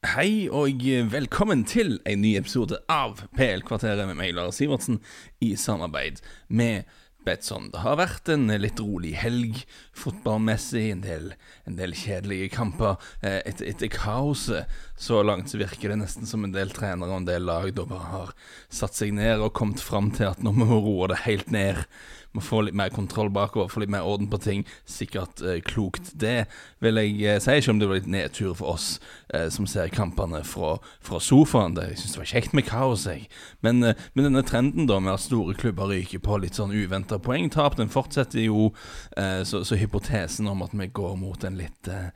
Hei og velkommen til en ny episode av PL-kvarteret med meg, Lars Sivertsen, i samarbeid med Betson. Det har vært en litt rolig helg fotballmessig, en del, en del kjedelige kamper. Eh, etter, etter kaoset så langt så virker det nesten som en del trenere og en del lag da bare har satt seg ned og kommet fram til at nå må vi roe det helt ned må få litt mer kontroll bakover, få litt mer orden på ting. Sikkert eh, klokt, det, vil jeg eh, si. Ikke om det var litt nedtur for oss eh, som ser kampene fra, fra sofaen. Det, jeg syns det var kjekt med kaos, jeg. Men, eh, men, denne trenden da med at store klubber ryker på litt sånn uventa poengtap, den fortsetter jo. Eh, så, så, hypotesen om at vi går mot en litt eh,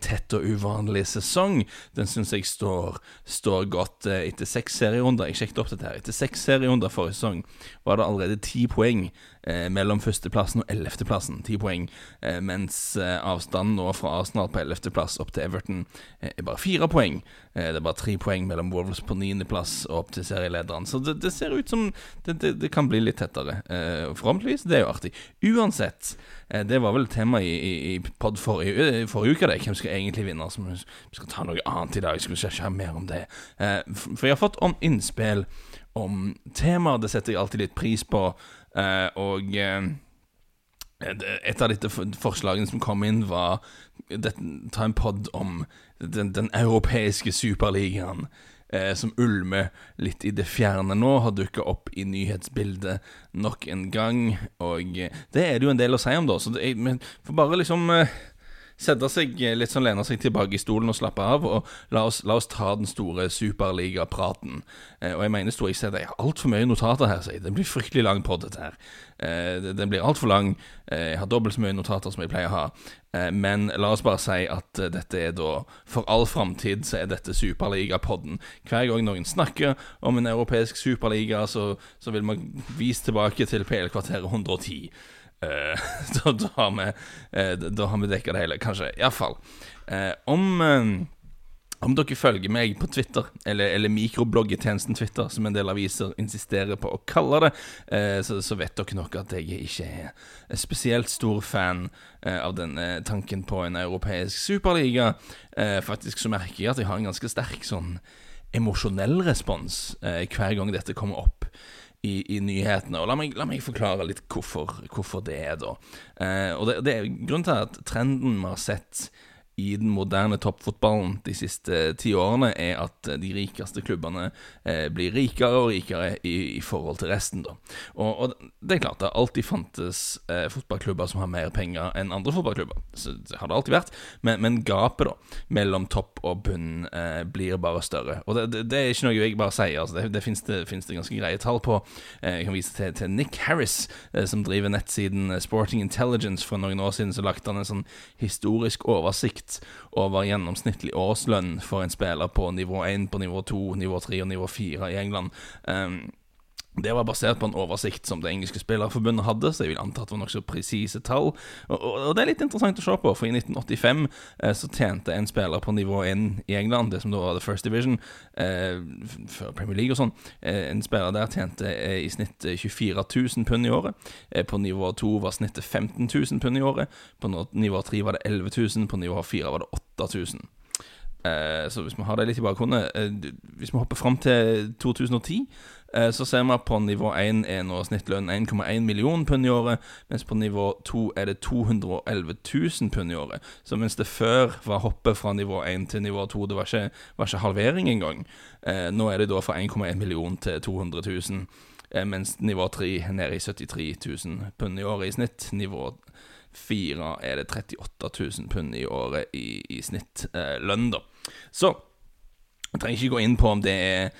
tett og uvanlig sesong, den syns jeg står, står godt etter seks serierunder. Jeg sjekket opp dette her. Etter seks serierunder forrige sesong var det allerede ti poeng eh, mellom førsteplassen og ellevteplassen, ti poeng. Eh, mens eh, avstanden nå fra Arsenal på ellevteplass opp til Everton eh, er bare fire poeng. Eh, det er bare tre poeng mellom Wolves på niendeplass og opp til serielederen. Så det, det ser ut som det, det, det, kan bli litt tettere. Forhåpentligvis. Det er jo artig. Uansett, det var vel tema i, i, i pod forrige, forrige uke, det. Hvem skal egentlig vinne? Så vi skal ta noe annet i dag. skal skal ikke ha mer om det. For jeg har fått om innspill om temaer. Det setter jeg alltid litt pris på. Uh, og uh, et av disse forslagene som kom inn, var ta en pod om den, den europeiske superligaen. Eh, som ulmer litt i det fjerne nå, har dukka opp i nyhetsbildet nok en gang. Og det er det jo en del å si om, da. Så det men for bare liksom eh, sette seg eh, litt sånn, lene seg tilbake i stolen og slappe av, og la oss, la oss ta den store superligapraten. Eh, og jeg mener stort jeg har det er altfor mye notater her, sier Det blir fryktelig lang podd, dette her. Eh, den blir altfor lang. Eh, jeg har dobbelt så mye notater som jeg pleier å ha. Eh, men la oss bare si at eh, dette er da For all framtid så er dette superligapodden. Hver gang noen snakker om en europeisk superliga, så, så vil man vise tilbake til PL-kvarteret 110. Uh, da, da, har vi, uh, vi dekka det hele, kanskje. Iallfall. Uh, om om dere følger meg på Twitter, eller, eller mikrobloggetjenesten Twitter, som en del aviser insisterer på å kalle det, eh, så, så, vet dere nok at jeg ikke er spesielt stor fan eh, av denne tanken på en europeisk superliga. Eh, faktisk så merker jeg at jeg har en ganske sterk sånn emosjonell respons hver gang dette kommer opp i, i, nyhetene. Og la meg, la meg, forklare litt hvorfor, hvorfor det er, da. Eh, og det, det, er grunnen til at trenden vi har sett i den moderne toppfotballen de siste ti årene, er at de rikeste klubbene eh, blir rikere og rikere i, i, forhold til resten. da. Og, og, det er klart, det har alltid fantes eh, fotballklubber som har mer penger enn andre fotballklubber. Så det har det alltid vært. Men, men gapet da, mellom topp og bunn eh, blir bare større. Og det, det, det, er ikke noe jeg bare sier. altså Det, det finnes det, finnes det ganske greie tall på. Eh, jeg kan vise til, til Nick Harris, eh, som driver nettsiden Sporting Intelligence. For noen år siden så lagde han en sånn historisk oversikt over gjennomsnittlig årslønn for en spiller på nivå 1, på nivå 2, nivå 3 og nivå 4 i England. Um, det var basert på en oversikt som det engelske spillerforbundet hadde, så jeg vil anta at det var nokså presise tall. Og, og, det er litt interessant å se på, for i 1985 eh, så tjente en spiller på nivå 1 i England, det som da var the first division, eh, før Premier League og sånn, eh, en spiller der tjente eh, i snitt 24 eh, 000 pund i året. Eh, på nivå 2 var snittet 15 000 pund i året. På nivå 3 var det 11 000, på nivå 4 var det 8000. så hvis vi har det litt i bakhodet Hvis vi hopper fram til 2010 Eh, så ser vi at på nivå 1 er nå snittlønn 1,1 million pund i året, mens på nivå 2 er det 211 000 pund i året. Så mens det før var hoppet fra nivå 1 til nivå 2, det var ikke, var ikke halvering engang, eh, nå er det da fra 1,1 million til 200 000. Eh, mens nivå 3 er nede i 73 000 pund i året i snitt. Nivå 4 er det 38 000 pund i året i, i snitt eh, lønn, da. Så jeg trenger ikke gå inn på om det er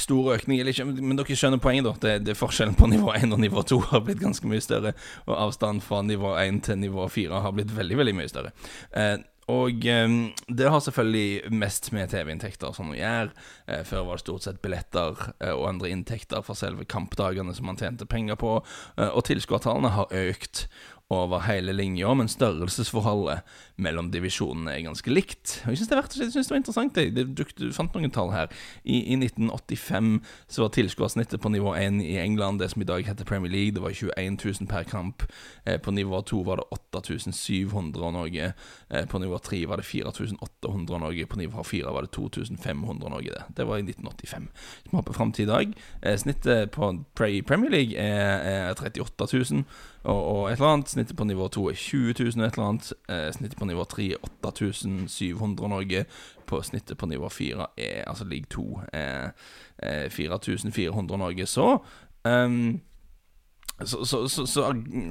stor økning, eller ikke, men dere skjønner poenget, da. Det, det Forskjellen på nivå 1 og nivå 2 har blitt ganske mye større. Og avstanden fra nivå 1 til nivå 4 har blitt veldig, veldig mye større. Eh, og eh, det har selvfølgelig mest med TV-inntekter som å gjøre. Eh, før var det stort sett billetter eh, og andre inntekter fra selve kampdagene som man tjente penger på. Eh, og tilskuertallene har økt. over hele linja, men størrelsesforholdet mellom divisjonene er ganske likt. Og jeg syns det, er verdt å si, jeg synes det, var interessant. Jeg, du fant noen tall her. I, i 1985 så var tilskuersnittet på nivå 1 i England det som i dag heter Premier League. Det var 21 000 per kamp. Eh, på nivå 2 var det 8700 og noe. Eh, på nivå 3 var det 4800 og noe. På nivå 4 var det 2500 og noe. Det, det var i 1985. Så vi hopper fram til i dag. Eh, snittet på Premier League er, er 38 000 og, og, et eller annet. Snittet på nivå 2 er 20 000 et eller annet. Eh, snittet på nivå 3 er 8700 Norge. På snittet på nivå 4 er altså league 2 er, er 4400 Norge. Så um, så, så, så, så,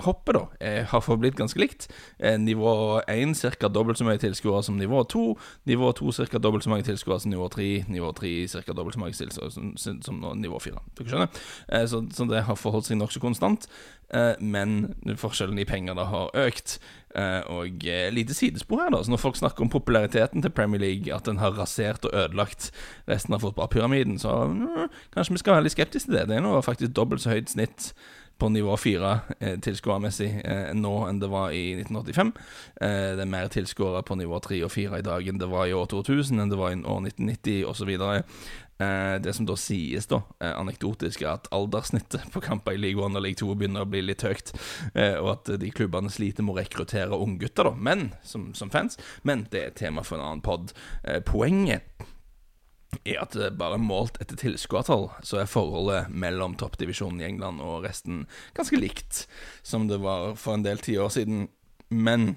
hoppet da eh, har forblitt ganske likt. Eh, nivå 1 ca. dobbelt så mange tilskuere som nivå 2. Nivå 2 ca. dobbelt så mange tilskuere som nivå 3. Nivå 3 ca. dobbelt så mange tilskuere som, som, nivå 4. Dere skjønner? Eh, så, det har forholdt seg nokså konstant. Eh, men forskjellen i penger da har økt. Eh, og eh, lite sidespor her, da. Så når folk snakker om populariteten til Premier League, at den har rasert og ødelagt resten av fotballpyramiden, så mm, kanskje vi skal være litt skeptiske til det. Det er nå faktisk dobbelt så høyt snitt på nivå 4 eh, tilskuermessig eh, nå enn det var i 1985. Eh, det er mer tilskuere på nivå 3 og 4 i dag enn det var i år 2000, enn det var i år 1990 osv. Eh, det som da sies, da, eh, anekdotisk, er at alderssnittet på kamper i League 1 og League 2 begynner å bli litt høyt, eh, og at de klubbene sliter med å rekruttere unggutter, da, men, som, som, fans. Men det er tema for en annen pod. Eh, poenget er at bare målt etter tilskuertall, så er forholdet mellom toppdivisjonen i England og resten ganske likt som det var for en del tiår siden. Men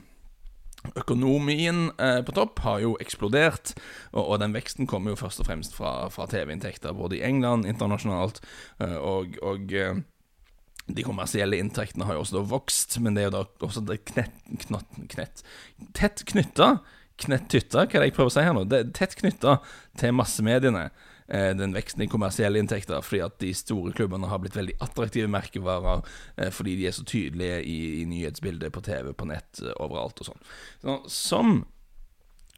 økonomien eh, på topp har jo eksplodert, og, den veksten kommer jo først og fremst fra, fra TV-inntekter, både i England, internasjonalt, eh, og, og eh, de kommersielle inntektene har jo også da vokst, men det er jo da også det knett, knott, knett, tett knytta knettytta, hva er det jeg prøver å si her nå? Det er tett knytta til massemediene, eh, den veksten i kommersielle inntekter, fordi at de store klubbene har blitt veldig attraktive merkevarer eh, fordi de er så tydelige i, i nyhetsbildet på TV, på nett, eh, overalt og sånn. Så, som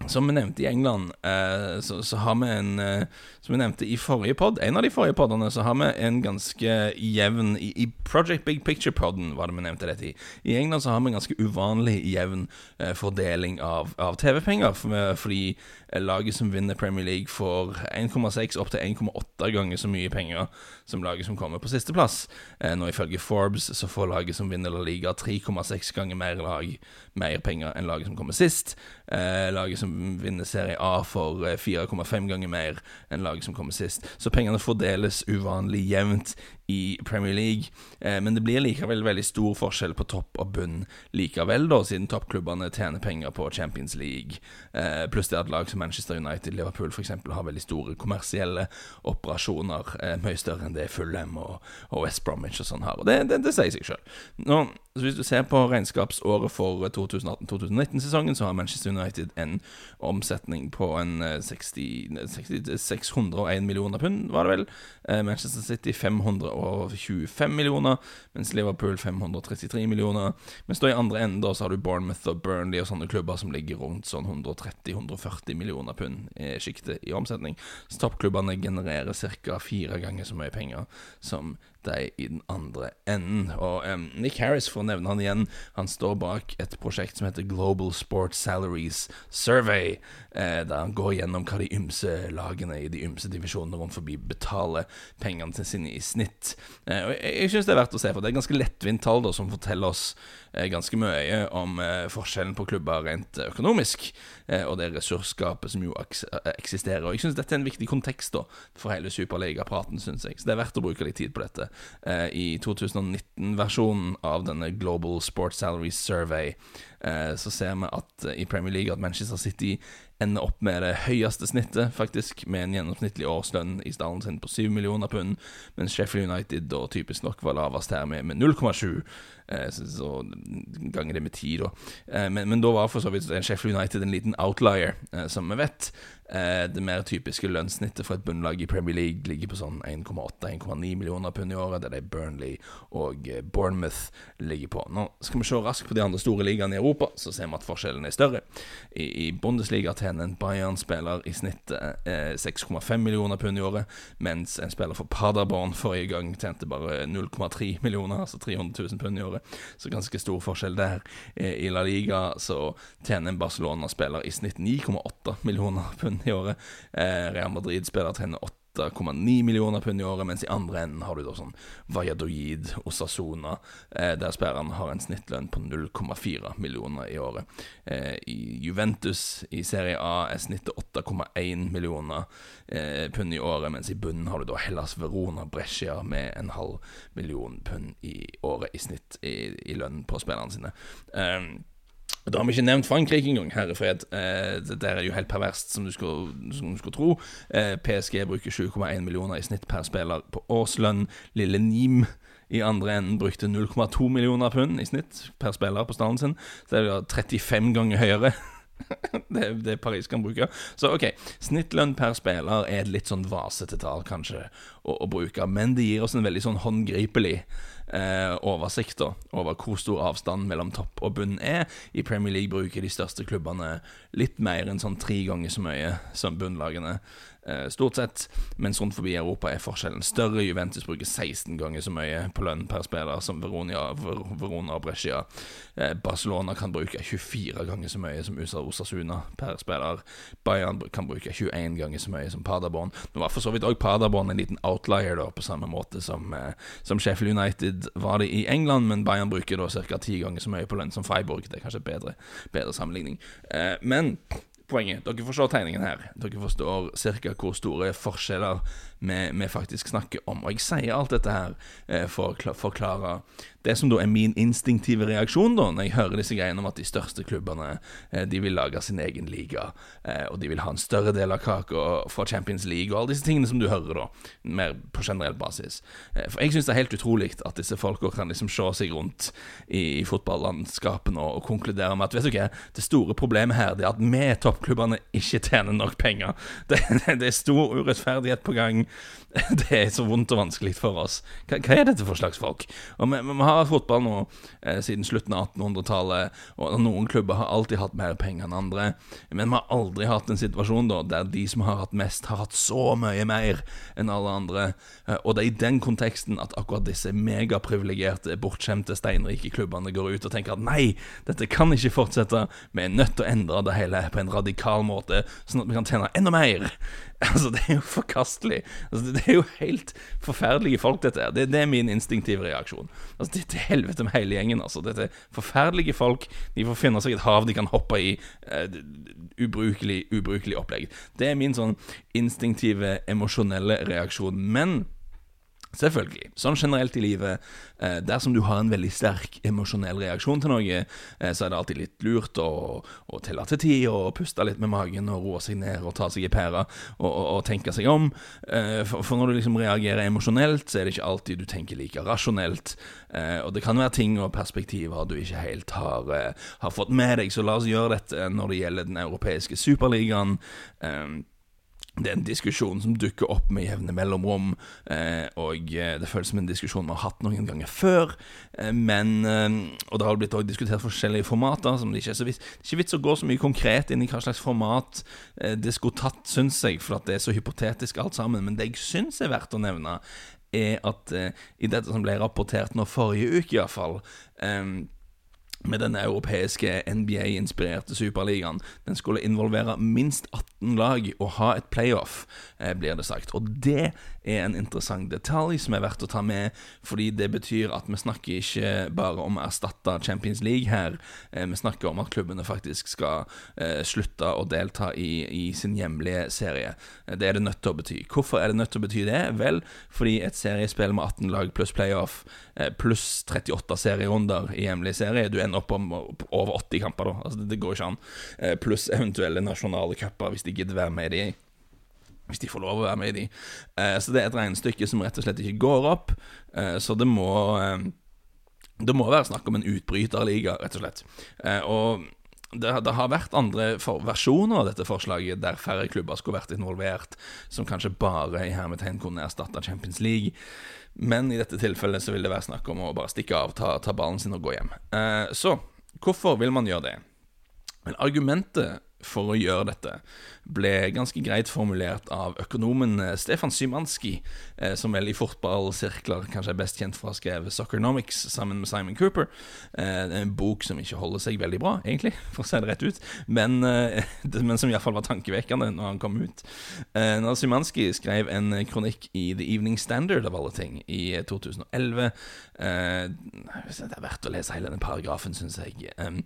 som vi nevnte i England, eh, så, har vi en eh, Som vi nevnte i forrige pod, en av de forrige podene, så har vi en ganske jevn I, i Project Big Picture-poden var det vi nevnte dette i. I England så har vi en ganske uvanlig jevn eh, fordeling av, av TV-penger, for, fordi laget som vinner Premier League, får 1,6 opp til 1,8 ganger så mye penger som laget som kommer på sisteplass. Eh, nå ifølge Forbes så får laget som vinner La Liga 3,6 ganger mer, lag, mer penger enn laget som kommer sist. Eh, laget som vinner Serie A får 4,5 eh, ganger mer enn laget som kommer sist. Så pengene fordeles uvanlig jevnt i Premier League. Eh, men det blir likevel veldig stor forskjell på topp og bunn likevel, da, siden toppklubbene tjener penger på Champions League. Eh, pluss det at lag som Manchester United, Liverpool f.eks. har veldig store kommersielle operasjoner, eh, mye større enn det Fulham og, og, West Bromwich og sånn har. Og det, det, det sier seg sjøl. Hvis du ser på regnskapsåret for 2018-2019-sesongen, så har Manchester United en omsetning på en 60, 60 601 millioner pund, var det vel. Manchester City 525 millioner, mens Liverpool 533 millioner. Mens da i andre enden så har du Bournemouth og Burnley og sånne klubber som ligger rundt sånn 130-140 millioner pund i sjiktet i omsetning. Så toppklubbene genererer ca. fire ganger så mye penger som de i den andre enden. Og um, Nick Harris, for å nevne han igjen, han står bak et prosjekt som heter Global Sport Salaries Survey, eh, der han går gjennom hva de ymse lagene i de ymse divisjonene rundt forbi betaler pengene sine i snitt. Eh, og Jeg, jeg syns det er verdt å se, for det er ganske lettvint tall som forteller oss ganske mye om eh, forskjellen på klubber rent økonomisk, eh, og det ressursskapet som jo eksisterer. Og Jeg syns dette er en viktig kontekst da, for hele superligapraten, syns jeg. Så det er verdt å bruke litt tid på dette. Eh, I 2019-versjonen av denne Global Sports Salary Survey eh, så ser vi at eh, i Premier League at Manchester City ender opp med det høyeste snittet, faktisk, med en gjennomsnittlig årslønn i stallen sin på 7 millioner pund, mens Sheffield United da typisk nok var lavest her med, med 0,7. Eh, så, ganger det med tid da. Eh, men, men, da var for så vidt Sheffield United en liten outlier, eh, som vi vet. Det mer typiske lønnssnittet for et bunnlag i Premier League ligger på sånn 1,8-1,9 millioner pund i året. Det er det Burnley og Bournemouth ligger på. Nå skal vi se raskt på de andre store ligaene i Europa, så ser vi at forskjellen er større. I, i Bundesliga tjener en Bayern-spiller i snitt eh, 6,5 millioner pund i året, mens en spiller for Paderborn forrige gang tjente bare 0,3 millioner, altså 300 000 pund i året. Året. Så ganske stor forskjell der. Eh, I La Liga så tjener en Barcelona-spiller i snitt 9,8 millioner pund i året. Eh, Real Madrid-spiller tjener 8 8,9 millioner pund i året, mens i andre enden har du da sånn Valladolid, Osasona, eh, der spillerne har en snittlønn på 0,4 millioner i året. Eh, I Juventus i Serie A er snittet 8,1 millioner eh, pund i året, mens i bunnen har du da Hellas Verona Brescia med en halv million pund i året i snitt i, i lønn på spillerne sine. Um, da har vi ikke nevnt Frankrike engang, herrefred. Eh, det er jo helt perverst, som du skulle, som du skulle tro. Eh, PSG bruker 7,1 millioner i snitt per spiller på årslønn. Lille Nim i andre enden brukte 0,2 millioner pund i snitt per spiller på stallen sin. Så det er jo 35 ganger høyere. det, det Paris kan bruke. Så ok, snittlønn per spiller er et litt sånn vasete tall, kanskje, å, å, bruke. Men det gir oss en veldig sånn håndgripelig eh, oversikt da, over hvor stor avstand mellom topp og bunn er. I Premier League bruker de største klubbene litt mer enn sånn tre ganger så mye som bunnlagene. Eh, stort sett, mens rundt forbi Europa er forskjellen større. Juventus bruker 16 ganger så mye på lønn per spiller som Veronia, Verona og Brescia. Eh, Barcelona kan bruke 24 ganger så mye som USA Osasuna per spiller. Bayern kan bruke 21 ganger så mye som Paderborn. Nå var for så vidt òg Paderborn en liten outlier, da, på samme måte som, eh, som Sheffield United var det i England, men Bayern bruker da ca. ti ganger så mye på lønn som Freiburg. Det er kanskje bedre, bedre sammenligning. men poenget. Dere forstår tegningen her. Dere forstår ca. hvor store forskjeller vi, vi, faktisk snakker om. Og jeg sier alt dette her eh, for å forklare det som da er min instinktive reaksjon da når jeg hører disse greiene om at de største klubbene eh, de vil lage sin egen liga, eh, og de vil ha en større del av kaka fra Champions League, og alle disse tingene som du hører, da, mer på generell basis. Eh, for jeg syns det er helt utrolig at disse folka kan liksom se seg rundt i, i fotballandskapene og, konkludere med at vet du hva, det store problemet her er at vi toppklubbene ikke tjener nok penger. Det, det, det er stor urettferdighet på gang. Det er så vondt og vanskelig for oss. Hva, hva er dette for slags folk? Og vi, vi har fotball nå eh, siden slutten av 1800-tallet, og noen klubber har alltid hatt mer penger enn andre. Men vi har aldri hatt en situasjon da der de som har hatt mest, har hatt så mye mer enn alle andre. Eh, og det er i den konteksten at akkurat disse megaprivilegerte, bortskjemte, steinrike klubbene går ut og tenker at nei, dette kan ikke fortsette, vi er nødt til å endre det hele på en radikal måte, sånn at vi kan tjene enda mer. Altså, det er jo forkastelig. Altså, det er jo helt forferdelige folk, dette her. Det, det, er min instinktive reaksjon. Altså, det er til helvete med hele gjengen, altså. Dette er forferdelige folk. De får finne seg et hav de kan hoppe i. Uh, ubrukelig, ubrukelig opplegg. Det er min sånn instinktive, emosjonelle reaksjon. Men Selvfølgelig. Sånn generelt i livet, eh, dersom du har en veldig sterk emosjonell reaksjon til noe, eh, så er det alltid litt lurt å, å telle til ti og puste litt med magen og roe seg ned og ta seg i pæra og, og, og, tenke seg om. Eh, for, for, når du liksom reagerer emosjonelt, så er det ikke alltid du tenker like rasjonelt. Eh, og det kan være ting og perspektiver du ikke helt har, eh, har, fått med deg, så la oss gjøre dette når det gjelder den europeiske superligaen. Eh, det er en diskusjon som dukker opp med jevne mellomrom, eh, og eh, det føles som en diskusjon vi har hatt noen ganger før. Eh, men eh, Og det har blitt også diskutert forskjellige formater, som det ikke er så vits, ikke vits å gå så mye konkret inn i hva slags format eh, det skulle tatt, syns jeg, for at det er så hypotetisk alt sammen. Men det jeg syns er verdt å nevne, er at eh, i dette som ble rapportert nå forrige uke, iallfall eh, med den europeiske NBA-inspirerte superligaen. Den skulle involvere minst 18 lag og ha et playoff, eh, blir det sagt. Og det er en interessant detalj som er verdt å ta med, fordi det betyr at vi snakker ikke bare om å erstatte Champions League her, eh, vi snakker om at klubbene faktisk skal eh, slutte å delta i, i sin hjemlige serie. Det er det nødt til å bety. Hvorfor er det nødt til å bety det? Vel, fordi et seriespill med 18 lag pluss playoff, pluss 38 serierunder i hjemlig serie, du ender opp på over 80 kamper. da Altså det, går ikke an. Eh, pluss eventuelle nasjonale cuper, hvis de gidder være med i de. Hvis de får lov å være med i de. Eh, så det er et regnestykke som rett og slett ikke går opp. Eh, så det må Det må være snakk om en utbryterliga, rett og slett. og det, det, har vært andre versjoner av dette forslaget der færre klubber skulle vært involvert, som kanskje bare i hermetegn kunne erstatta Champions League. Men i dette tilfellet så vil det være snakk om å bare stikke av, ta, ta ballen sin og gå hjem. Eh, så hvorfor vil man gjøre det? Men argumentet for å gjøre dette ble ganske greit formulert av økonomen eh, Stefan Symanski, eh, som vel i fotballsirkler kanskje er best kjent for å ha skrevet Soccernomics sammen med Simon Cooper. Eh, en bok som ikke holder seg veldig bra, egentlig, for å si det rett ut, men, men som iallfall var tankevekkende når han kom ut. Når Symanski skrev en kronikk i The Evening Standard, av alle ting, i 2011 Det er verdt å lese hele den paragrafen, syns jeg. Um,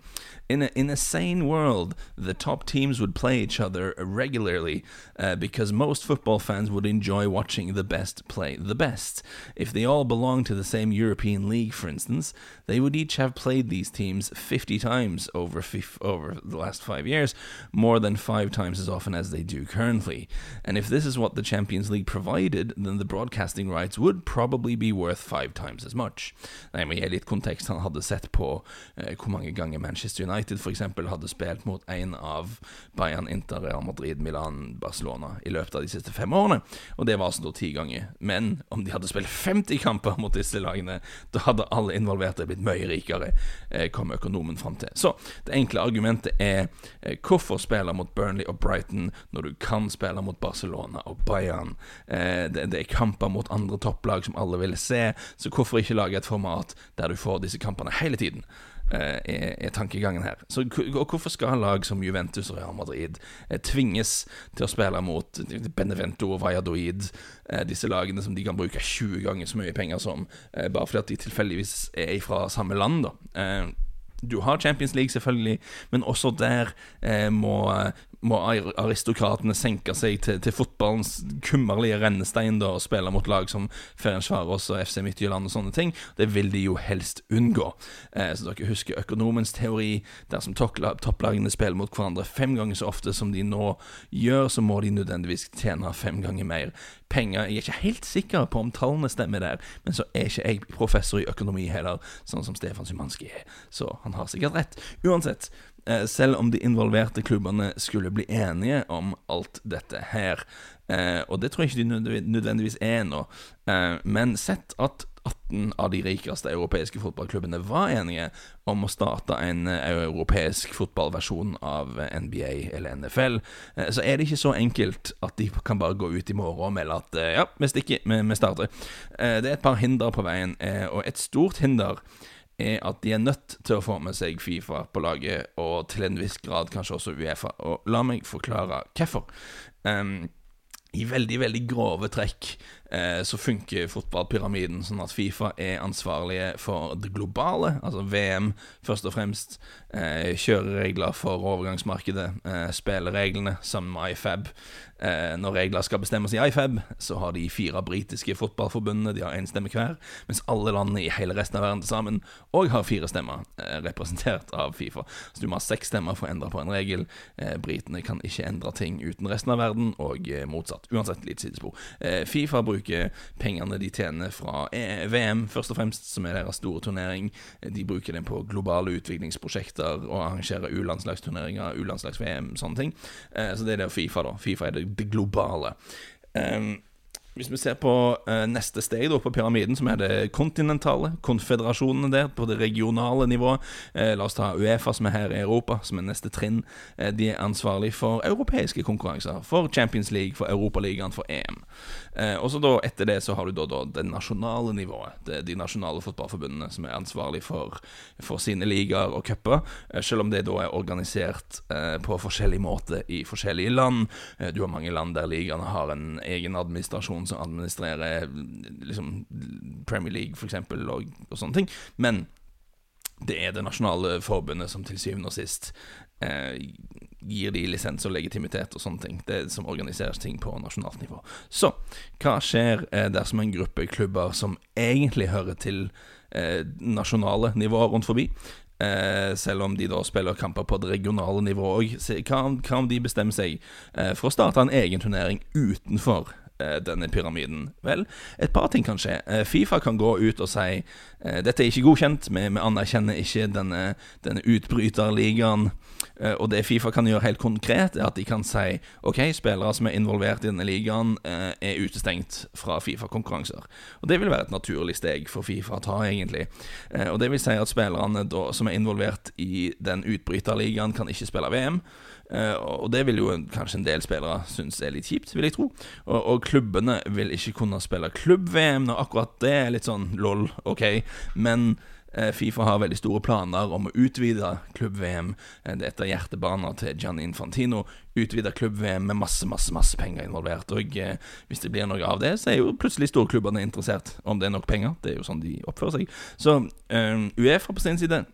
in, a, in a sane world, the top teams would play each other regularly uh, because most football fans would enjoy watching the best play the best. If they all belonged to the same European league, for instance, they would each have played these teams 50 times over, over the last five years, more than five times as often as they do currently. And if this is what the Champions League provided, then the broadcasting rights would probably be worth five times as much. Nei, må gi litt kontekst. Han hadde sett på eh, hvor mange ganger Manchester United f.eks. hadde spilt mot en av Bayern Inter Real Madrid Milan, Barcelona i løpet av de siste fem årene. Og det var altså da ti ganger. Men om de hadde spilt 50 kamper mot disse lagene, da hadde alle involverte blitt mye rikere, eh, kom økonomen fram til. Så det enkle argumentet er eh, hvorfor spille mot Burnley og Brighton når du kan spille mot Barcelona og Bayern? Eh, det er kamper mot andre topplag som alle vil se, så hvorfor ikke lage et format der du får disse kampene hele tiden? Eh, er, er, tankegangen her. Så Hvorfor skal lag som Juventus og Real Madrid eh, tvinges til å spille mot Benevento og Valladolid, eh, disse lagene som de kan bruke 20 ganger så mye penger som, bare fordi at de tilfeldigvis er fra samme land? da du har Champions League, selvfølgelig, men også der må, må aristokratene senke seg til, til fotballens kummerlige rennestein da, og spille mot lag som Ferencvaros og FC Midtjylland og sånne ting. Det vil de jo helst unngå. Eh, så dere husker økonomens teori. Dersom topplagene spiller mot hverandre fem ganger så ofte som de nå gjør, så må de nødvendigvis tjene fem ganger mer penger. Jeg er ikke helt sikker på om tallene stemmer der, men så er ikke jeg professor i økonomi heller, sånn som Stefan Symanski er. Så han har sikkert rett. Uansett, selv om de involverte klubbene skulle bli enige om alt dette her. Eh, og det tror jeg ikke de nødvendigvis er nå. Eh, men sett at 18 av de rikeste europeiske fotballklubbene var enige om å starte en europeisk fotballversjon av NBA eller NFL, så er det ikke så enkelt at de kan bare gå ut i morgen og melde at ja, vi stikker, vi starter. Det er et par hinder på veien, og et stort hinder er at de er nødt til å få med seg Fifa på laget, og til en viss grad kanskje også Uefa. Og la meg forklare hvorfor. Um, i veldig veldig grove trekk eh, så funker fotballpyramiden sånn at Fifa er ansvarlige for det globale, altså VM først og fremst. Eh, kjøreregler for overgangsmarkedet, eh, spillereglene sammen med IFAB. Eh, når regler skal bestemmes i IFAB, så har de fire britiske fotballforbundene De har én stemme hver, mens alle landene i hele resten av verden til sammen òg har fire stemmer, eh, representert av Fifa. Så du må ha seks stemmer for å endre på en regel. Eh, britene kan ikke endre ting uten resten av verden, og eh, motsatt. Uansett litt sidespor. Eh, Fifa bruker pengene de tjener fra eh, VM, først og fremst, som er deres store turnering. De bruker den på globale utviklingsprosjekter og arrangerer U-landslagsturneringer, U-landslags-VM, sånne ting. så det er det Fifa, da. Fifa er det globale. Um, hvis vi ser på uh, neste steg da, på pyramiden, som er det kontinentale, konfederasjonene der, på det regionale nivået uh, La oss ta Uefa, som er her i Europa, som er neste trinn. Uh, de er ansvarlig for europeiske konkurranser. For Champions League, for Europaligaen, for EM. Og så da Etter det så har du da, da det nasjonale nivået. Det, de nasjonale fotballforbundene som er ansvarlig for, for sine ligaer og cuper. selv om det da er organisert på forskjellig måte i forskjellige land. du har mange land der ligaene har en egen administrasjon som administrerer liksom, Premier League, f.eks., og, og sånne ting. Men det er det nasjonale forbundet som til syvende og sist eh, gir de lisens og legitimitet og sånne ting. Det som organiseres ting på nasjonalt nivå. Så hva skjer eh, dersom en gruppe klubber som egentlig hører til eh, nasjonale nivåer rundt forbi, Eh, selv om de da spiller kamper på det regionale nivået òg. Hva, hva, om de bestemmer seg eh, for å starte en egen turnering utenfor denne pyramiden? Vel, et par ting kan skje. Eh, Fifa kan gå ut og si eh, dette er ikke godkjent, vi, vi anerkjenner ikke denne, denne utbryterligaen. Og det Fifa kan gjøre helt konkret, er at de kan si ok, spillere som er involvert i denne ligaen, er utestengt fra Fifa-konkurranser. Og Det vil være et naturlig steg for Fifa å ta, egentlig. Og Det vil si at spillerne da, som er involvert i den utbryterligaen, kan ikke spille VM. Uh, og det vil jo kanskje en del spillere synes er litt kjipt, vil jeg tro. Og, og klubbene vil ikke kunne spille klubb-VM når akkurat det er litt sånn lol, OK. Men Eh, Fifa har veldig store planer om å utvide klubb-VM. Eh, Dette er hjertebaner til Gianni Infantino. Utvide klubb-VM med masse masse, masse penger involvert. Og eh, Hvis det blir noe av det, så er jo plutselig storklubbene interessert. Om det er nok penger. Det er jo sånn de oppfører seg. Så um, Uefa på sin side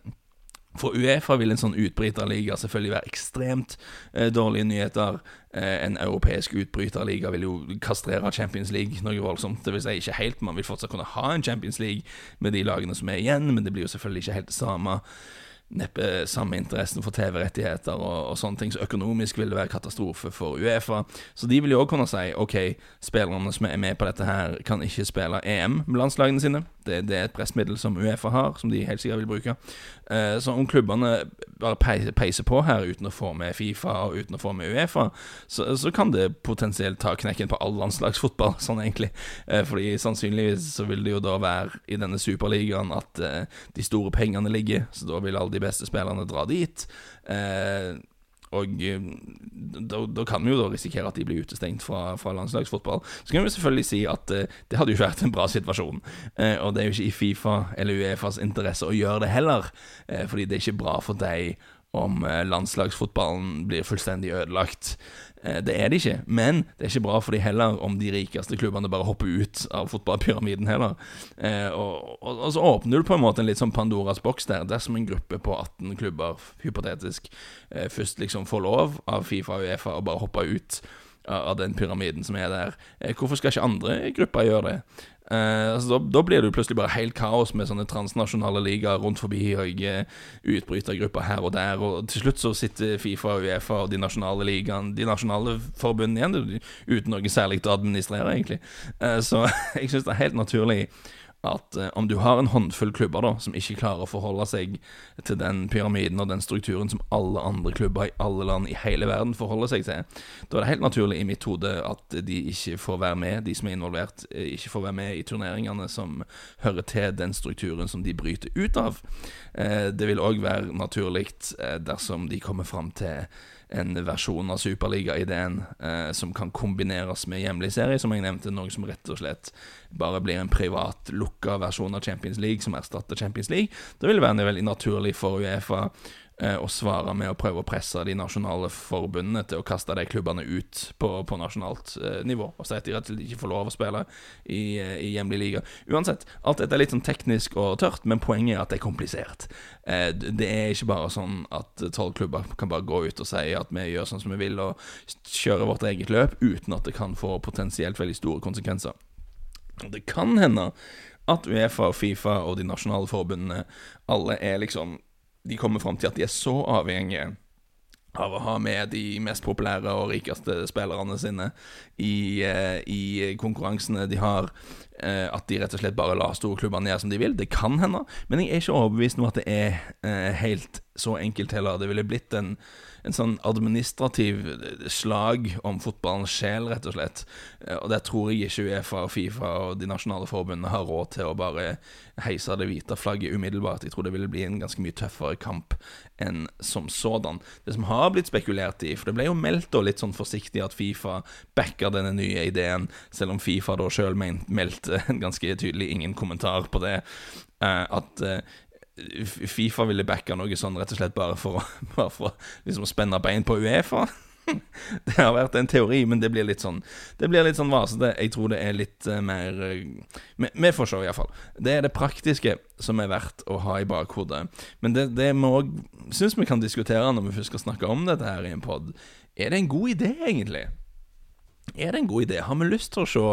for Uefa vil en sånn utbryterliga selvfølgelig være ekstremt eh, dårlige nyheter. Eh, en europeisk utbryterliga vil jo kastrere Champions League noe voldsomt. Det vil si ikke helt, man vil fortsatt kunne ha en Champions League med de lagene som er igjen, men det blir jo selvfølgelig ikke helt det samme neppe samme interessen for TV-rettigheter og, og, sånne ting. Så økonomisk vil det være katastrofe for Uefa. Så de vil jo òg kunne si ok, spillerne som er med på dette her, kan ikke spille EM med landslagene sine. Det, det er et pressmiddel som Uefa har, som de helt sikkert vil bruke. Eh, så om klubbene bare peiser på her uten å få med Fifa og uten å få med Uefa, så, så kan det potensielt ta knekken på all landslagsfotball, sånn egentlig. Eh, fordi sannsynligvis så vil det jo da være i denne superligaen at eh, de store pengene ligger, så da vil alle de beste spillerne dra dit. Eh, og eh, da, da, kan vi jo da risikere at de blir utestengt fra, fra landslagsfotball. Så kan vi selvfølgelig si at eh, det hadde jo ikke vært en bra situasjon. Eh, og det er jo ikke i Fifa eller Uefas interesse å gjøre det heller, eh, fordi det er ikke bra for deg om eh, landslagsfotballen blir fullstendig ødelagt. Eh, det er det ikke, men det er ikke bra for de heller om de rikeste klubbene bare hopper ut av fotballpyramiden heller. Eh, og, og, og, så åpner du på en måte en litt sånn Pandoras boks der, dersom en gruppe på 18 klubber, hypotetisk, først liksom får lov av Fifa og Uefa å bare hoppe ut av den pyramiden som er der. Hvorfor skal ikke andre grupper gjøre det? Uh, altså, da, da, blir det jo plutselig bare helt kaos med sånne transnasjonale ligaer rundt forbi og uh, utbrytergrupper her og der. Og til slutt så sitter Fifa og Uefa og de nasjonale ligaene De nasjonale forbundene igjen uten noe særlig å administrere, egentlig. Uh, så jeg syns det er helt naturlig at eh, om du har en håndfull klubber da som ikke klarer å forholde seg til den pyramiden og den strukturen som alle andre klubber i alle land i hele verden forholder seg til, da er det helt naturlig i mitt hode at de ikke får være med, de som er involvert, eh, ikke får være med i turneringene som hører til den strukturen som de bryter ut av. Eh, det vil òg være naturlig eh, dersom de kommer fram til en versjon av Superliga-ideen eh, som kan kombineres med hjemlig serie, som jeg nevnte, noe som rett og slett bare blir en privat, lukka versjon av Champions League som erstatter Champions League. Det vil være veldig naturlig for Uefa og svare med å prøve å presse de nasjonale forbundene til å kaste de klubbene ut på, på nasjonalt eh, nivå, og si at de rett og slett ikke får lov å spille i, eh, i hjemlig liga. Uansett, alt dette er litt sånn teknisk og tørt, men poenget er at det er komplisert. Eh, det er ikke bare sånn at tolv klubber kan bare gå ut og si at vi gjør sånn som vi vil, og kjører vårt eget løp, uten at det kan få potensielt veldig store konsekvenser. Det kan hende at Uefa, Fifa og de nasjonale forbundene alle er liksom de kommer fram til at de er så avhengige av å ha med de mest populære og rikeste spillerne sine i, eh, i konkurransene de har, eh, at de rett og slett bare lar storklubbene gjøre som de vil. Det kan hende, men jeg er ikke overbevist om at det er eh, helt så enkelt heller. Det ville blitt en en sånn administrativ slag om fotballens sjel, rett og slett. Eh, og der tror jeg ikke Uefa og Fifa og de nasjonale forbundene har råd til å bare heise det hvite flagget umiddelbart. Jeg tror det ville bli en ganske mye tøffere kamp enn som sådan. Det som har blitt spekulert i, for det ble jo meldt da litt sånn forsiktig at Fifa backer denne nye ideen, selv om Fifa da sjøl meldte en ganske tydelig ingen kommentar på det. Uh, at Fifa ville backa noe sånn rett og slett bare for, bare for liksom å spenne bein på Uefa. Det har vært en teori, men det blir litt sånn Det blir litt sånn vasete. Jeg tror det er litt uh, mer uh, Vi får se, iallfall. Det er det praktiske som er verdt å ha i bakhodet. Men det, det vi òg syns vi kan diskutere når vi først skal snakke om dette her i en pod, er det en god idé, egentlig? Er det en god idé? Har vi lyst til å se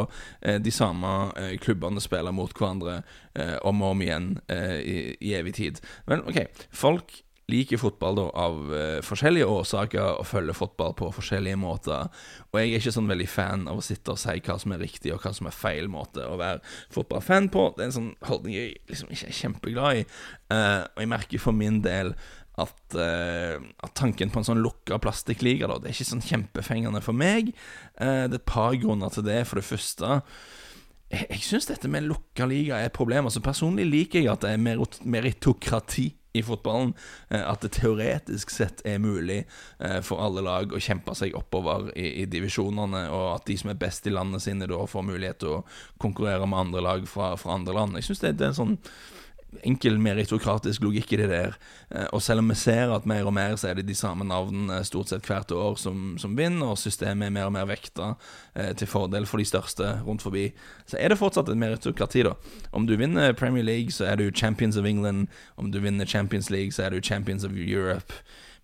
eh, de samme eh, klubbene spille mot hverandre eh, om og om igjen i, evig tid? Vel, ok, folk liker fotball da, av forskjellige årsaker og følger fotball på forskjellige måter. Og jeg er ikke sånn veldig fan av å sitte og si hva som er riktig og hva som er feil måte å være fotballfan på. Det er en sånn holdning jeg liksom ikke er kjempeglad i. Og jeg merker for min del at, uh, at, tanken på en sånn lukka plastikkliga Det er ikke sånn kjempefengende for meg. Uh, det er et par grunner til det. For det første Jeg, jeg syns dette med lukka liga er et problem. Altså Personlig liker jeg at det er meritokrati i fotballen. Eh, at det teoretisk sett er mulig eh, for alle lag å kjempe seg oppover i, i, divisjonene, og at de som er best i landet sine, da får mulighet til å konkurrere med andre lag fra, fra andre land. Jeg synes det, det er en sånn enkel meritokratisk logikk i det der. Eh, og selv om vi ser at mer og mer så er det de samme navnene stort sett hvert år som, som vinner, og systemet er mer og mer vekta eh, til fordel for de største rundt forbi, så er det fortsatt et meritokrati, da. Om du vinner Premier League, så er du Champions of England. Om du vinner Champions League, så er du Champions of Europe.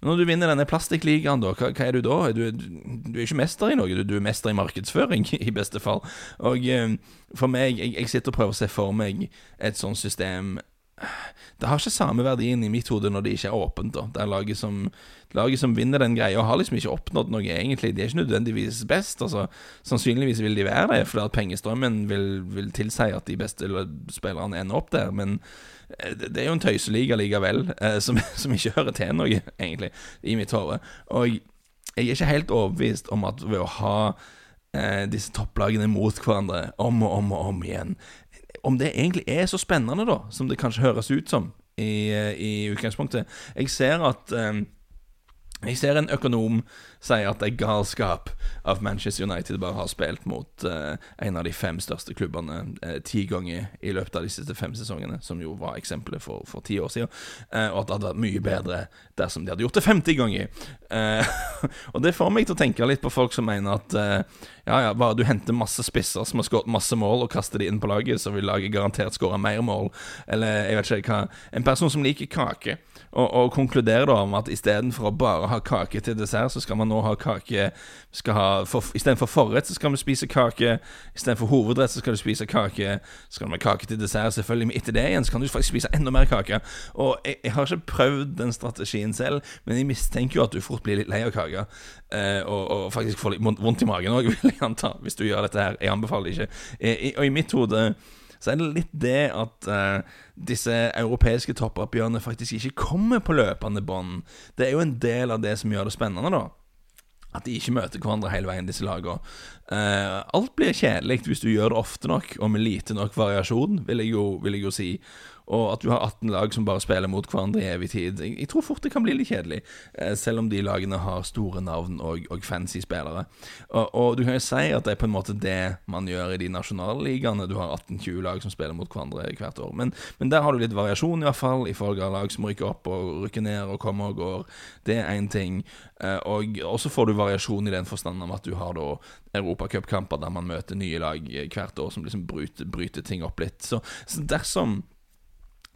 Men når du vinner denne plastikkligaen, hva, hva, er du da? Du, du, er ikke mester i noe, du, du, er mester i markedsføring, i beste fall. Og eh, for meg, jeg, jeg sitter og prøver å se for meg et sånt system det har ikke samme verdien i mitt hode når det ikke er åpent. da Det er laget som, laget som vinner den greia, har liksom ikke oppnådd noe, egentlig. De er ikke nødvendigvis best. Altså, sannsynligvis vil de være det, fordi at pengestrømmen vil, vil tilsi at de beste spillerne ender opp der. Men eh, det er jo en tøyseliga likevel, eh, som, som, ikke hører til noe, egentlig, i mitt hode. Og jeg er ikke helt overbevist om at ved å ha eh, disse topplagene mot hverandre om og om og om igjen om det egentlig er så spennende, da, som det kanskje høres ut som i, eh, i utgangspunktet. Jeg ser at um, jeg ser en økonom si at det er galskap at Manchester United bare har spilt mot uh, en av de fem største klubbene uh, ti ganger i løpet av de siste fem sesongene, som jo var eksempelet for, for ti år siden, uh, og at det hadde vært mye bedre dersom de hadde gjort det 50 ganger. og det får meg til å tenke litt på folk som mener at ja, ja, bare du henter masse spisser som har skåret masse mål, og kaster de inn på laget, så vil laget garantert skåre mer mål. Eller jeg vet ikke hva En person som liker kake og, og konkluderer da om at istedenfor å bare ha kake til dessert, så skal man nå ha kake skal ha, for, Istedenfor forrett så skal vi spise kake. Istedenfor hovedrett så skal du spise kake. Så skal du ha kake til dessert, selvfølgelig. Men etter det igjen så kan du faktisk spise enda mer kake. Og jeg, jeg har ikke prøvd den strategien selv, men jeg mistenker jo at du fort blir litt lei av kake. Eh, og, og, faktisk får litt vondt i magen òg, vil jeg anta, hvis du gjør dette her. Jeg anbefaler det ikke. Eh, og i mitt hode så er det litt det at uh, disse europeiske toppoppgjørene faktisk ikke kommer på løpende bånd. Det er jo en del av det som gjør det spennende, da. At de ikke møter hverandre hele veien, disse lagene. Uh, alt blir kjedelig hvis du gjør det ofte nok, og med lite nok variasjon, vil jeg jo, vil jeg jo si og at du har 18 lag som bare spiller mot hverandre i evig tid. Jeg, jeg tror fort det kan bli litt kjedelig, eh, selv om de lagene har store navn og, og fancy spillere. Og, og, du kan jo si at det er på en måte det man gjør i de nasjonale ligaene. Du har 18-20 lag som spiller mot hverandre hvert år. Men, men, der har du litt variasjon, i hvert fall, i forhold til lag som rykker opp og rykker ned og kommer og går. Det er én ting. Eh, og så får du variasjon i den forstand om at du har da europacupkamper der man møter nye lag hvert år som liksom bryter, bryter ting opp litt. Så, så dersom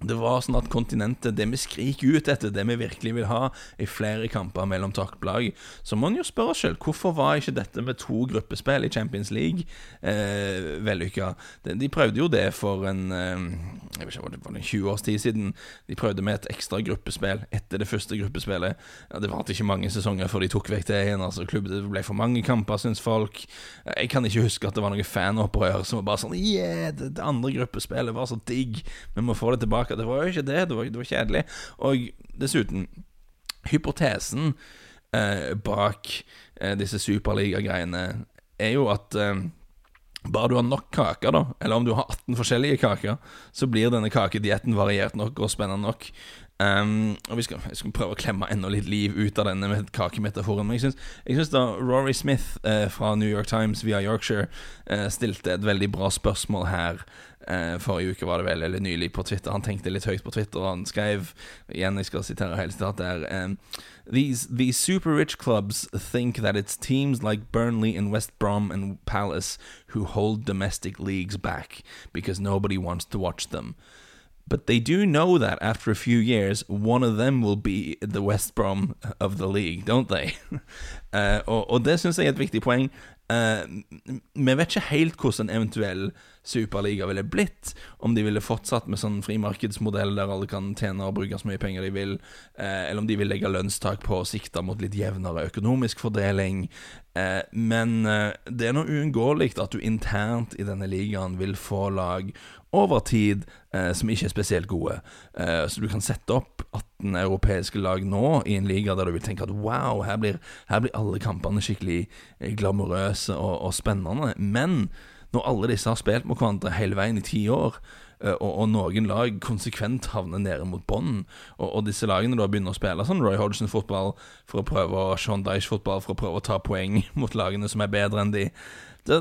det var sånn at kontinentet, det vi skriker ut etter, det vi virkelig vil ha, i flere kamper mellom topplag, så må en jo spørre oss selv hvorfor var ikke dette med to gruppespill i Champions League eh, vellykka? De, de, prøvde jo det for en eh, jeg vet ikke, det var det 20 års tid siden. De prøvde med et ekstra gruppespill etter det første gruppespillet. Ja, det varte ikke mange sesonger før de tok vekk det igjen. Altså, klubb, det ble for mange kamper, syns folk. Jeg kan ikke huske at det var noe fanopprør som var bare sånn Yeah, det, det andre gruppespillet var så digg, vi må få det tilbake tilbake. Det var jo ikke det. Det var, det var kjedelig. Og dessuten, hypotesen eh, bak eh, disse superliga-greiene er jo at eh, bare du har nok kaker, da, eller om du har 18 forskjellige kaker, så blir denne kakedietten variert nok og spennende nok. Um, og vi skal, jeg skal prøve å klemme enda litt liv ut av denne med kakemetaforen. Men jeg syns da Rory Smith eh, fra New York Times via Yorkshire eh, stilte et veldig bra spørsmål her. Eh, forrige uke var det vel, eller nylig, på Twitter. Han tenkte litt høyt på Twitter. og Han skrev igjen, jeg skal sitere hele sitatet her um, these, these super rich clubs think that it's teams like Burnley and West Brom and Palace who hold domestic leagues back because nobody wants to watch them. But they do know that after a few years, one of them will be the West Brom of the league, don't they? uh, og, og, det syns jeg er et viktig poeng. Uh, vi vet ikke helt hvordan en eventuell superliga ville blitt, om de ville fortsatt med sånn frimarkedsmodell der alle kan tjene og bruke så mye penger de vil, uh, eller om de vil legge lønnstak på og sikte mot litt jevnere økonomisk fordeling. Uh, men det er nå uunngåelig at du internt i denne ligaen vil få lag over tid eh, som ikke er spesielt gode. Eh, så du kan sette opp 18 europeiske lag nå i en liga der du vil tenke at wow, her blir, her blir alle kampene skikkelig eh, glamorøse og, og, spennende. Men når alle disse har spilt mot hverandre hele veien i ti år, eh, og, og, noen lag konsekvent havner nede mot bånn, og, og, disse lagene da begynner å spille sånn Roy Hodgson-fotball for å prøve å Sean Dyche-fotball for å prøve å ta poeng mot lagene som er bedre enn de det,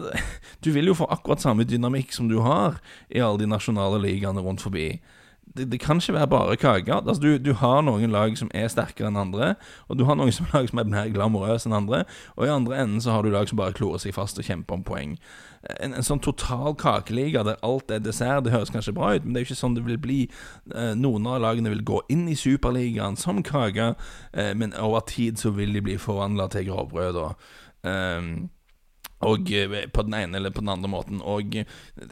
Du vil jo få akkurat samme dynamikk som du har i alle de nasjonale ligaene rundt forbi det, det, kan ikke være bare kake. Altså, du, du, har noen lag som er sterkere enn andre, og du har noen som lag som er mer glamorøse enn andre, og i andre enden så har du lag som bare klorer seg fast og kjemper om poeng. En, en sånn total kakeliga der alt er dessert, det høres kanskje bra ut, men det er jo ikke sånn det vil bli. Eh, noen av lagene vil gå inn i Superligaen som kake, eh, men over tid så vil de bli forvandla til grovbrød. og Um, og eh, på den ene eller på den andre måten. Og det,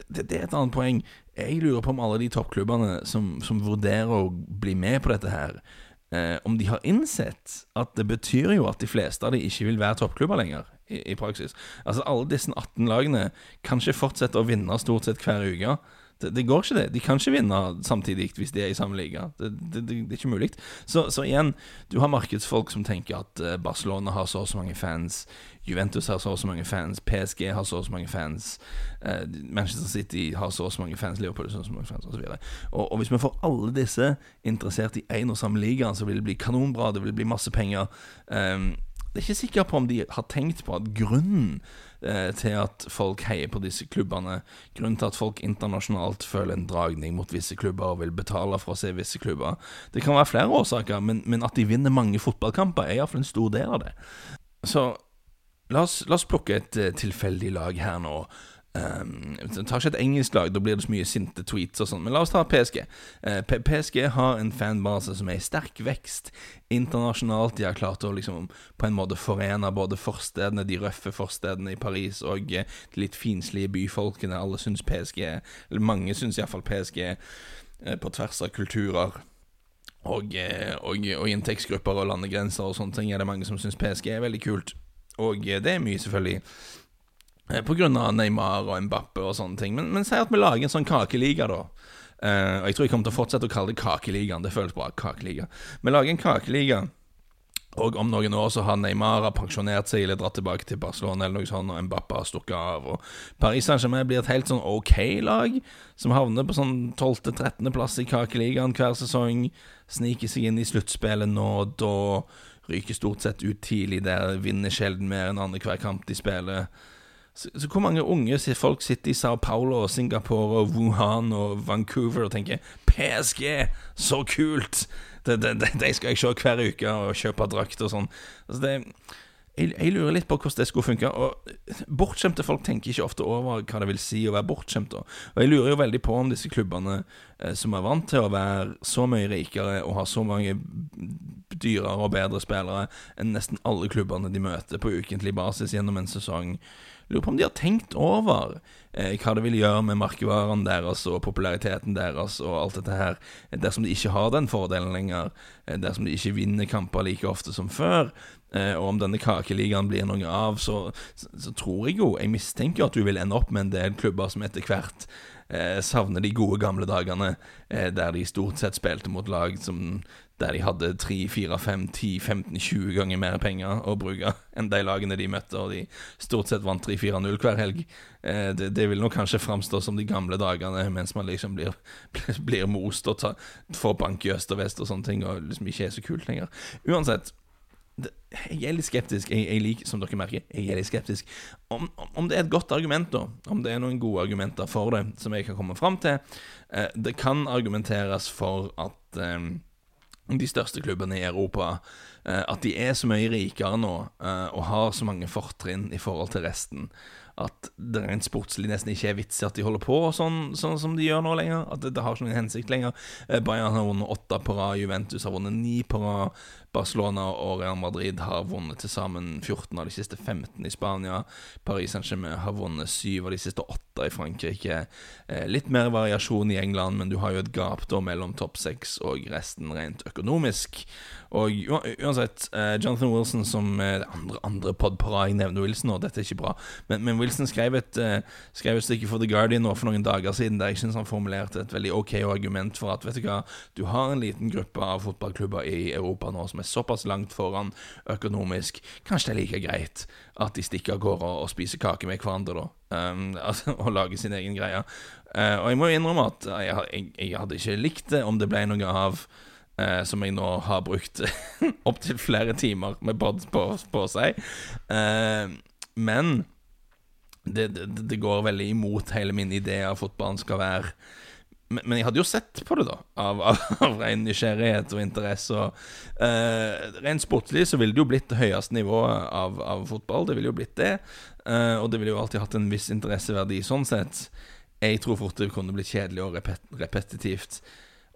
det, er et annet poeng. Jeg lurer på om alle de toppklubbene som, som vurderer å bli med på dette her, eh, om de har innsett at det betyr jo at de fleste av de ikke vil være toppklubber lenger, i, i praksis. Altså Alle disse 18 lagene kan ikke fortsette å vinne stort sett hver uke. Det, det, går ikke, det. De kan ikke vinne samtidig hvis de er i samme liga. Det, det, det er ikke mulig. Så, så, igjen, du har markedsfolk som tenker at eh, Barcelona har så og så mange fans, Juventus har så og så mange fans, PSG har så og så mange fans, eh, Manchester City har så og så mange fans, Liverpool har så og så mange fans, osv. Og, og, hvis vi får alle disse interessert i én og samme liga, så vil det bli kanonbra, det vil bli masse penger. Um, det er ikke sikker på om de har tenkt på at grunnen til at folk heier på disse klubbene, grunnen til at folk internasjonalt føler en dragning mot visse klubber og vil betale for å se visse klubber Det kan være flere årsaker, men, men at de vinner mange fotballkamper, er iallfall en stor del av det. Så la oss, la oss plukke et uh, tilfeldig lag her nå. Um, tar ikke et engelsk lag, da blir det så mye sinte tweets og sånn. Men la oss ta PSG. Uh, eh, PSG har en fanbase som er i sterk vekst internasjonalt. De har klart å liksom på en måte forene både forstedene, de røffe forstedene i Paris, og uh, de litt finslige byfolkene. Alle syns PSG Eller mange syns iallfall PSG uh, på tvers av kulturer. Og, og, og inntektsgrupper og landegrenser og sånne ting er det mange som syns PSG er veldig kult. Og det er mye, selvfølgelig Eh, av Neymar og Mbappe og sånne ting. Men, men si at vi lager en sånn kakeliga, da. Uh, og jeg tror jeg kommer til å fortsette å kalle det Kakeligaen. Det føles bra. Kakeliga. Vi lager en kakeliga, og om noen år så har Neymar pensjonert seg eller dratt tilbake til Barcelona eller noe sånt, og Mbappe har stukket av. Og Paris Saint-Germain blir et helt sånn ok lag, som havner på sånn 12.-13.-plass i Kakeligaen hver sesong. Sniker seg inn i sluttspillet nå, og da ryker stort sett ut tidlig der. Vinner sjelden mer enn andre hver kamp de spiller. Så, så, hvor mange unge folk sitter i Sao Paulo og Singapore og Wuhan og Vancouver og tenker PSG, så kult! De, de, de skal jeg se hver uke og kjøpe drakt og sånn. Altså det, jeg, jeg, lurer litt på hvordan det skulle funke. Og Bortskjemte folk tenker ikke ofte over hva det vil si å være bortskjemt. Og jeg lurer jo veldig på om disse klubbene eh, som er vant til å være så mye rikere og ha så mange dyrere og bedre spillere enn nesten alle klubbene de møter på ukentlig basis gjennom en sesong, Lurer på om de har tenkt over eh, hva det vil gjøre med merkevarene deres og populariteten deres og alt dette her, dersom de ikke har den fordelen lenger, eh, dersom de ikke vinner kamper like ofte som før. Eh, og om denne kakeligaen blir noe av, så, så, så, tror jeg jo Jeg mistenker at du vil ende opp med en del klubber som etter hvert eh, savner de gode gamle dagene, eh, der de stort sett spilte mot lag som der de hadde 3, 4, 5, 10, 15, 20 ganger mer penger å bruke enn de lagene de møtte, og de stort sett vant 3-4-0 hver helg. Eh, det, det, vil nok kanskje framstå som de gamle dagene, mens man liksom blir, blir most og får bank i øst og vest og sånne ting, og liksom ikke er så kult lenger. Uansett, jeg er litt skeptisk. Jeg, jeg, liker, som dere merker, jeg er litt skeptisk. Om, om, det er et godt argument, da, om det er noen gode argumenter for det, som jeg kan komme fram til eh, Det kan argumenteres for at eh, de største klubbene i Europa, eh, at de er så mye rikere nå eh, og har så mange fortrinn i forhold til resten, at det rent sportslig nesten ikke er vits i at de holder på sånn, sånn som de gjør nå lenger. At det, det har ikke noen hensikt lenger. Eh, Bayern har vunnet åtte på rad, Juventus har vunnet ni på rad. Barcelona og Real Madrid har vunnet til sammen 14 av de siste 15 i Spania. Paris Saint-Germain har vunnet 7 av de siste 8 i Frankrike. Eh, litt mer variasjon i England, men du har jo et gap da mellom topp 6 og resten rent økonomisk. Og uansett, eh, Jonathan Wilson som andre, andre, pod på rad, Jeg nevner Wilson, nå, dette er ikke bra, men, men Wilson skrev et, skrev et, stykke for The Guardian nå for noen dager siden der jeg syns han formulerte et veldig ok argument for at vet du hva, du har en liten gruppe av fotballklubber i Europa nå som er såpass langt foran økonomisk. Kanskje det er like greit at de stikker av gårde og spiser kake med hverandre, da. Um, altså, og lager sin egen greie. Uh, og jeg må jo innrømme at jeg, jeg, jeg, hadde ikke likt det om det ble noe av som jeg nå har brukt opptil flere timer med pod på, på seg. Uh, men det, det, det, går veldig imot hele min idé av fotballen skal være men, men, jeg hadde jo sett på det, da, av, av, av ren nysgjerrighet og interesse. Og, uh, rent sportlig så ville det jo blitt det høyeste nivået av, av fotball. Det ville jo blitt det. Uh, og det ville jo alltid hatt en viss interesseverdi sånn sett. Jeg tror fort det kunne blitt kjedelig og repet repetitivt.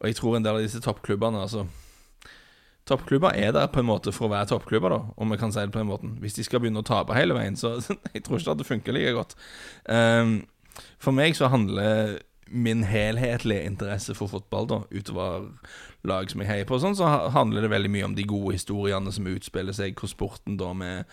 Og jeg tror en del av disse toppklubbene altså Toppklubber er der på en måte for å være toppklubber, da, om vi kan si det på den måten. Hvis de skal begynne å tape hele veien, så jeg tror ikke at det funker like godt. Um, for meg så handler min helhetlige interesse for fotball, da, utover lag som jeg heier på, sånn, så handler det veldig mye om de gode historiene som utspiller seg, hvor sporten da med,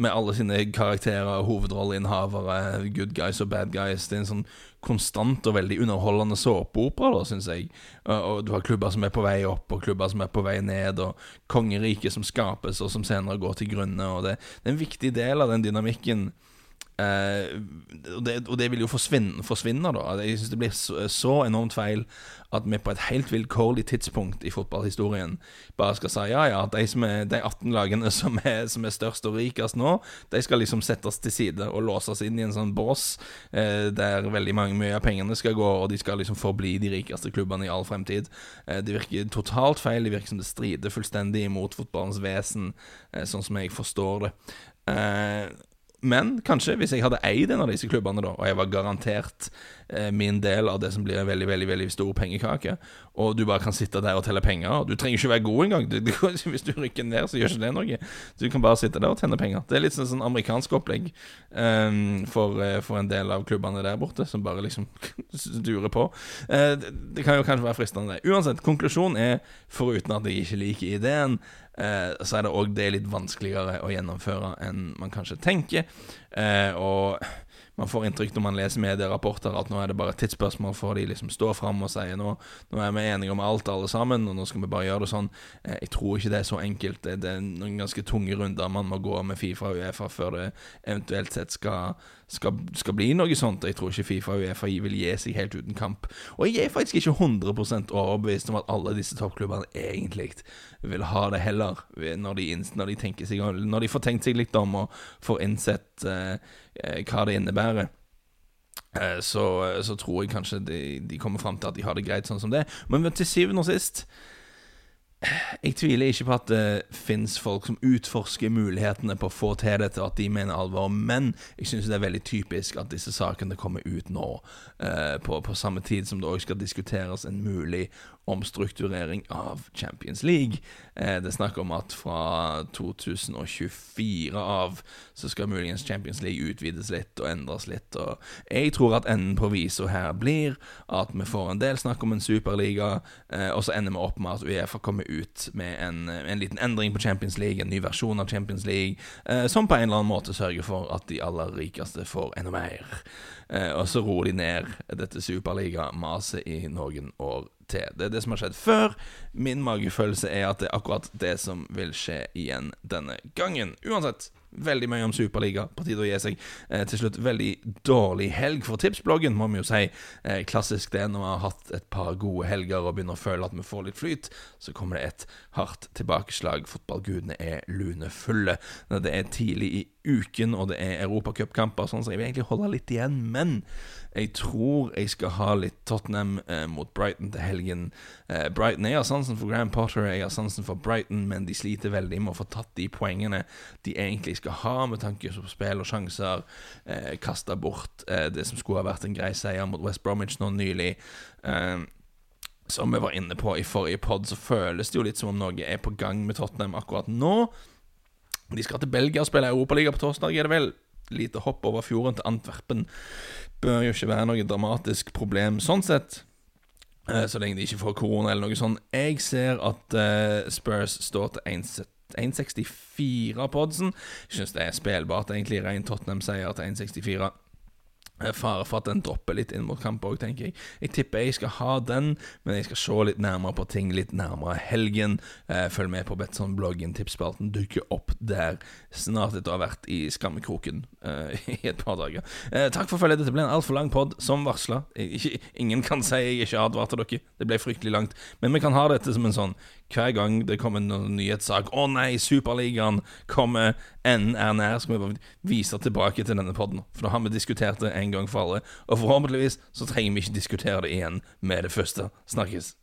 med alle sine karakterer, hovedrolleinnehavere, good guys og bad guys. Det er en sånn konstant og veldig underholdende såpeopera, da, syns jeg. Og, du har klubber som er på vei opp, og klubber som er på vei ned, og kongeriket som skapes, og som senere går til grunne. Og det, det er en viktig del av den dynamikken Uh, og, det, og, det, vil jo forsvinne, forsvinne da. Jeg synes det blir så, så, enormt feil at vi på et helt vilkårlig tidspunkt i fotballhistorien bare skal si ja, ja, de, er, de 18 lagene som er, som er, størst og rikest nå, de skal liksom settes til side og låses inn i en sånn bås eh, der veldig mange, mye av pengene skal gå, og de skal liksom forbli de rikeste klubbene i all fremtid. Eh, det virker totalt feil. Det virker som det strider fullstendig imot fotballens vesen, sånn som jeg forstår det. Uh, men kanskje, hvis jeg hadde eid en av disse klubbene, da, og jeg var garantert eh, min del av det som blir en veldig veldig, veldig stor pengekake, og du bare kan sitte der og telle penger Du trenger ikke være god engang. Du, du, hvis du rykker ned, så gjør ikke det noe. Du kan bare sitte der og tjene penger. Det er litt sånn, sånn amerikansk opplegg um, for, uh, for, en del av klubbene der borte, som bare liksom durer på. Uh, det, det, kan jo kanskje være fristende, det. Uansett, konklusjonen er, foruten at jeg ikke liker ideen eh, så er det òg det litt vanskeligere å gjennomføre enn man kanskje tenker. Eh, og man får inntrykk når man leser medierapporter at nå er det bare et tidsspørsmål for de liksom står fram og sier nå, nå er vi enige om alt, alle sammen, og nå skal vi bare gjøre det sånn. Eh, jeg tror ikke det er så enkelt. Det, det er noen ganske tunge runder man må gå med Fifa og Uefa før det eventuelt sett skal, skal, skal bli noe sånt. Jeg tror ikke Fifa og Uefa vil gi seg helt uten kamp. Og jeg er faktisk ikke 100 overbevist om at alle disse toppklubbene egentlig vil ha det heller, når de, når de, seg, når de får tenkt seg litt om og får innsett uh, hva det innebærer. Uh, så, så, tror jeg kanskje de, de kommer fram til at de har det greit sånn som det. Men til syvende og sist jeg tviler ikke på at det fins folk som utforsker mulighetene på å få til dette, og at de mener alvor, men jeg syns det er veldig typisk at disse sakene kommer ut nå, eh, på, på, samme tid som det òg skal diskuteres en mulig omstrukturering av Champions League. Eh, det er snakk om at fra 2024 av så skal muligens Champions League utvides litt og endres litt. Og jeg tror at enden på visa her blir at vi får en del snakk om en superliga, eh, og så ender vi opp med at Uefa kommer ut med en, en liten endring på Champions League, en ny versjon av Champions League, eh, som på en eller annen måte sørger for at de aller rikeste får enda mer. og så roer de ned dette superliga-maset i noen år til. Det er det som har skjedd før. Min magefølelse er at det er akkurat det som vil skje igjen denne gangen. Uansett, veldig mye om Superliga. På tide å gi seg. Eh, til slutt, veldig dårlig helg for tipsbloggen, må vi jo si. Eh, klassisk det når vi har hatt et par gode helger og begynner å føle at vi får litt flyt, så kommer det et hardt tilbakeslag. Fotballgudene er lunefulle. Det er tidlig i uken, og det er europacupkamper, sånn, så jeg vil egentlig holde litt igjen. Men jeg tror jeg skal ha litt Tottenham eh, mot Brighton til helgen. Eh, Brighton Jeg har sansen for Grand Potter, jeg har sansen for Brighton, men de sliter veldig med å få tatt de poengene de egentlig skal ha, med tanke på spill og sjanser. Eh, Kasta bort eh, det som skulle ha vært en grei seier mot West Bromwich nå nylig. Eh, som vi var inne på i forrige pod, så føles det jo litt som om noe er på gang med Tottenham akkurat nå. De skal til Belgia og spille Europaliga på torsdag, er det vel? Lite hopp over fjorden til Antwerpen bør jo ikke være noe dramatisk problem sånn sett. Eh, så lenge de ikke får korona eller noe sånt. Jeg ser at uh, Spurs står til 1,64 på oddsen. Jeg syns det er spillbart, egentlig. Ren Tottenham-seier til 1,64. Fare for at den dropper litt inn mot kamp òg, tenker jeg. Jeg tipper jeg skal ha den, men jeg skal se litt nærmere på ting litt nærmere helgen. Eh, følg med på Betson-bloggen. Tipsspalten dukker opp der snart etter å ha vært i skammekroken eh, i et par dager. Eh, takk for følget. Dette ble en altfor lang pod, som varsla. Ingen kan si jeg ikke advarte dere. Det ble fryktelig langt. Men vi kan ha dette som en sånn hver gang det kommer en nyhetssak 'Å nei, Superligaen kommer, enden er nær', skal vi bare vise tilbake til denne poden. For da har vi diskutert det en gang for alle. Og forhåpentligvis så trenger vi ikke diskutere det igjen med det første. Snakkes.